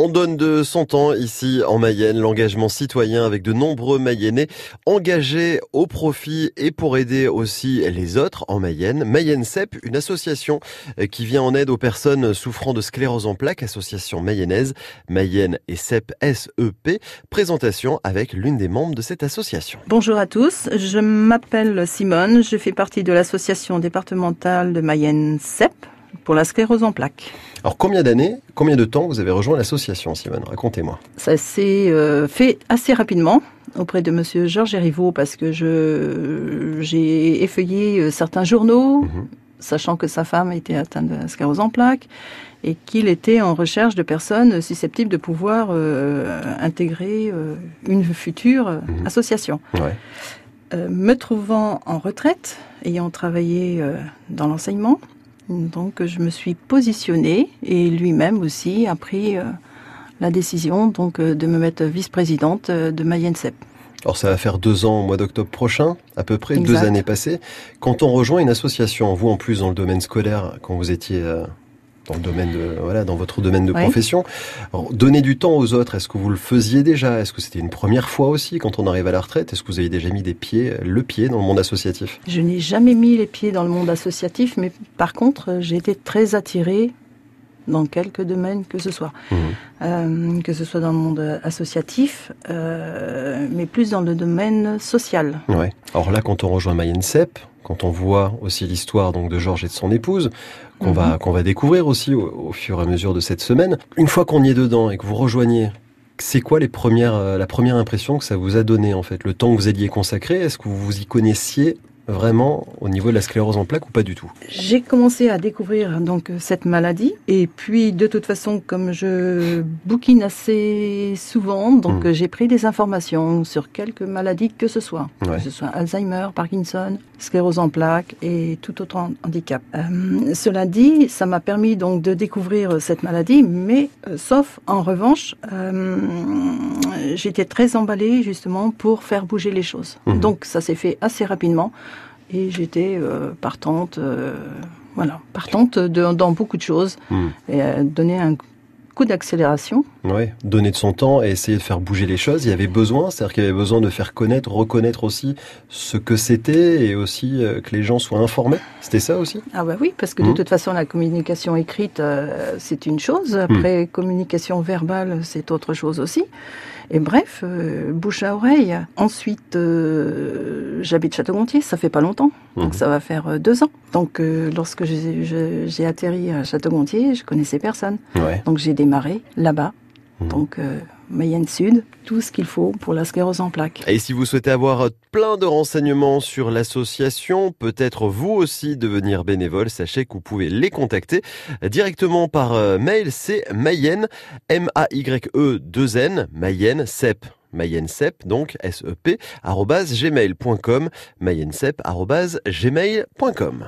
On donne de son temps ici en Mayenne, l'engagement citoyen avec de nombreux Mayennais engagés au profit et pour aider aussi les autres en Mayenne. Mayenne CEP, une association qui vient en aide aux personnes souffrant de sclérose en plaques, association mayonnaise, Mayenne et CEP SEP. Présentation avec l'une des membres de cette association. Bonjour à tous, je m'appelle Simone, je fais partie de l'association départementale de Mayenne CEP pour la sclérose en plaques. Alors combien d'années, combien de temps vous avez rejoint l'association, Simone? Racontez-moi. Ça s'est euh, fait assez rapidement auprès de Monsieur Georges Hérivaud parce que je j'ai effeuillé euh, certains journaux, mhm. sachant que sa femme était atteinte de sclérose en plaques et qu'il était en recherche de personnes susceptibles de pouvoir euh, intégrer une future mhm. association. me trouvant en retraite, ayant travaillé dans l'enseignement, donc je me suis positionnée et lui-même aussi a pris euh, la décision donc euh, de me mettre vice-présidente euh, de Mayenne CEP. Alors ça va faire deux ans au mois d'octobre prochain, à peu près deux années passées. Quand on rejoint une association, vous en plus dans le domaine scolaire, quand vous étiez dans le domaine de, voilà, dans votre domaine de profession. donner du temps aux autres, est-ce que vous le faisiez déjà? Est-ce que c'était une première fois aussi quand on arrive à la retraite? Est-ce que vous avez déjà mis des pieds, le pied dans le monde associatif? Je n'ai jamais mis les pieds dans le monde associatif, mais par contre, j'ai été très attirée dans quelques domaines que ce soit, mmh. euh, que ce soit dans le monde associatif, euh, mais plus dans le domaine social. Ouais. Alors là, quand on rejoint Mayenne CEP, quand on voit aussi l'histoire donc de Georges et de son épouse, qu'on va mhm. qu'on va découvrir aussi au, fur et à mesure de cette semaine. Une fois qu'on y est dedans et que vous rejoignez, c'est quoi les premières euh, la première impression que ça vous a donné en fait, le temps que vous alliez consacré, est-ce que vous vous y connaissiez vraiment au niveau de la sclérose en plaques ou pas du tout? J'ai commencé à découvrir donc cette maladie et puis de toute façon comme je bouquine assez souvent donc hmm. j'ai pris des informations sur quelques maladies que ce soit, que ce soit Alzheimer, Parkinson, sclérose en plaques et tout autre handicap. Euh, cela dit, ça m'a permis donc de découvrir cette maladie mais euh, sauf en revanche euh, j'étais très emballée justement pour faire bouger les choses. Hmm. Donc ça s'est fait assez rapidement et j'étais euh, partante, euh, voilà, partante de, dans beaucoup de choses hmm. et euh, donner un coup d'accélération. Oui, donner de son temps et essayer de faire bouger les choses. Il y avait besoin, c'est-à-dire qu'il y avait besoin de faire connaître, reconnaître aussi ce que c'était et aussi que les gens soient informés. C'était ça aussi? Ah bah oui, parce que de hmm. toute façon, la communication écrite, c'est une chose. Après, hmm. communication verbale, c'est autre chose aussi. Et bref, euh, bouche à oreille. Ensuite, euh, j'habite Château-Gontier, ça fait pas longtemps, donc mhm. ça va faire euh, deux ans. Donc lorsque j'ai atterri à Château-Gontier, je connaissais personne. Donc j'ai démarré là-bas. Mhm. Donc Mayenne Sud, tout ce qu'il faut pour la sclérose en plaques. Et si vous souhaitez avoir plein de renseignements sur l'association, peut-être vous aussi devenir bénévole, sachez que vous pouvez les contacter directement par euh, mail, c'est Mayenne, M-A-Y-E 2-N, Mayenne, CEP. Mayenne CEP, donc S-E-P, gmail.com, mayenne gmail.com.